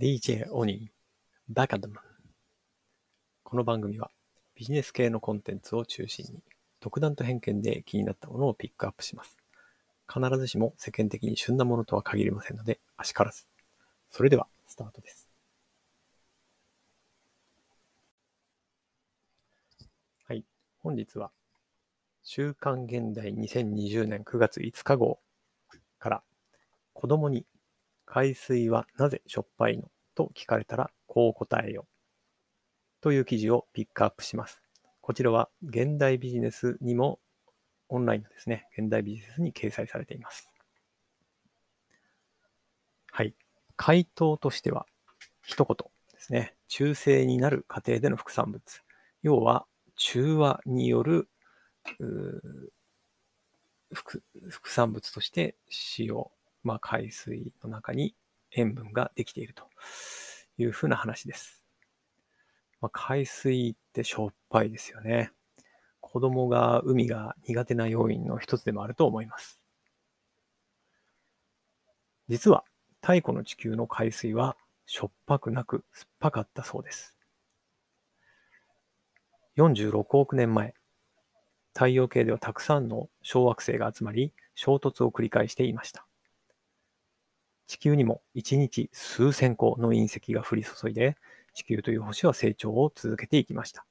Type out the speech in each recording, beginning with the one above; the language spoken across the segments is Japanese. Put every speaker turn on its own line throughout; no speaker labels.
DJ オニー、バカダマン。この番組はビジネス系のコンテンツを中心に独断と偏見で気になったものをピックアップします。必ずしも世間的に旬なものとは限りませんので、あしからず。それでは、スタートです。はい。本日は、週刊現代2020年9月5日号から、子供に海水はなぜしょっぱいの？と聞かれたらこう答えよ。という記事をピックアップします。こちらは現代ビジネスにもオンラインのですね、現代ビジネスに掲載されています。はい。回答としては、一言ですね。中性になる過程での副産物。要は、中和による副副産物として塩、まあ、海水の中に塩分ができているというふうな話です。まあ、海水ってしょっぱいですよね。子供が海が苦手な要因の一つでもあると思います。実は太古の地球の海水はしょっぱくなく酸っぱかったそうです。46億年前、太陽系ではたくさんの小惑星が集まり衝突を繰り返していました。地球にも1日数千個の隕石が降り注いで、地球という星は成長を続けていきました。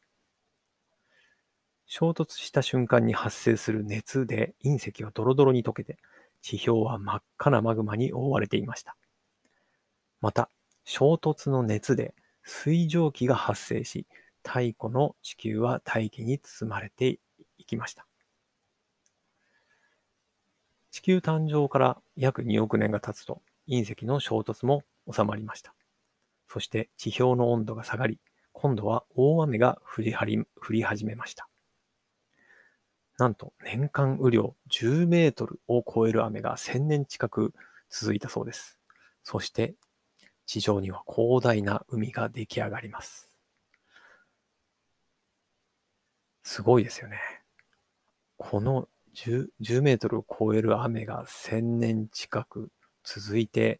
衝突した瞬間に発生する熱で隕石はドロドロに溶けて、地表は真っ赤なマグマに覆われていました。また、衝突の熱で水蒸気が発生し、太古の地球は大気に包まれていきました。地球誕生から約2億年が経つと、隕石の衝突も収まりました。そして地表の温度が下がり、今度は大雨が降り降り始めました。なんと年間雨量10メートルを超える雨が1000年近く続いたそうです。そして地上には広大な海が出来上がります。すごいですよね。この 10, 10メートルを超える雨が1000年近く続いて、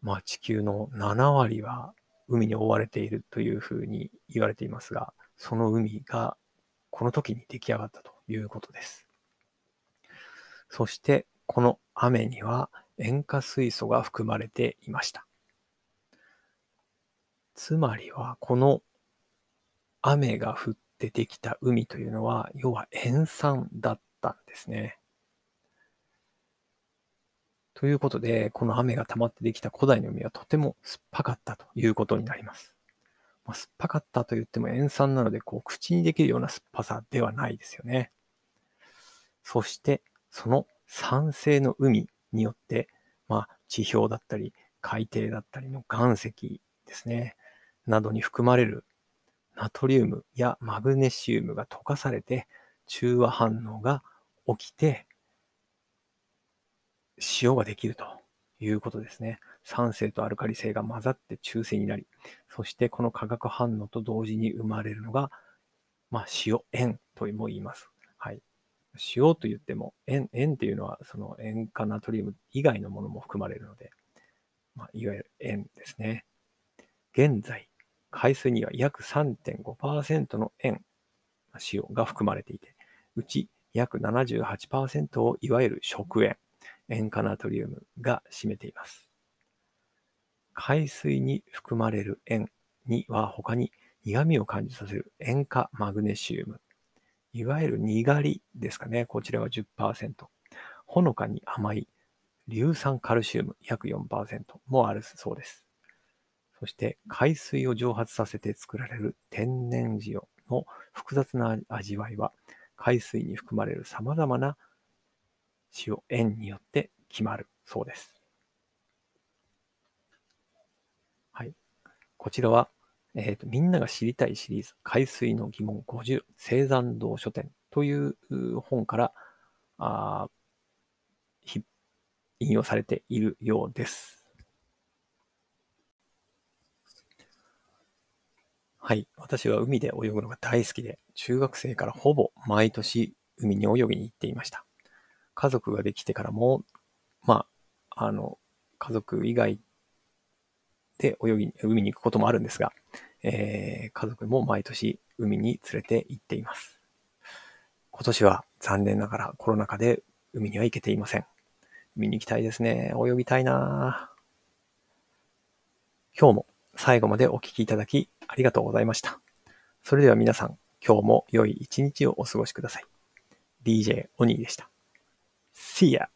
まあ、地球の7割は海に覆われているというふうに言われていますが、その海がこの時に出来上がったということです。そして、この雨には塩化水素が含まれていました。つまりは、この雨が降ってできた海というのは、要は塩酸だったんですね。ということで、この雨が溜まってできた古代の海はとても酸っぱかったということになります。まあ、酸っぱかったと言っても塩酸なので、こう、口にできるような酸っぱさではないですよね。そして、その酸性の海によって、まあ、地表だったり、海底だったりの岩石ですね、などに含まれるナトリウムやマグネシウムが溶かされて、中和反応が起きて、塩ができるということですね。酸性とアルカリ性が混ざって中性になり、そしてこの化学反応と同時に生まれるのが、まあ、塩、塩とも言います。はい。塩と言っても、塩、塩っていうのはその塩化ナトリウム以外のものも含まれるので、まあ、いわゆる塩ですね。現在、海水には約3.5%の塩、塩が含まれていて、うち約78%をいわゆる食塩、塩化ナトリウムが占めています。海水に含まれる塩には他に苦味を感じさせる塩化マグネシウム、いわゆるにがりですかね。こちらは10%。ほのかに甘い硫酸カルシウム約4%もあるそうです。そして海水を蒸発させて作られる天然塩の複雑な味わいは海水に含まれる様々な塩、塩によって決まるそうです。はい。こちらは、えっ、ー、と、みんなが知りたいシリーズ、海水の疑問50、青山堂書店という本から、あ引用されているようです。はい。私は海で泳ぐのが大好きで、中学生からほぼ毎年海に泳ぎに行っていました。家族ができてからも、まあ、あの、家族以外で泳ぎ、海に行くこともあるんですが、えー、家族も毎年海に連れて行っています。今年は残念ながらコロナ禍で海には行けていません。海に行きたいですね。泳ぎたいな今日も最後までお聴きいただきありがとうございました。それでは皆さん、今日も良い一日をお過ごしください。DJ オニーでした。Cia.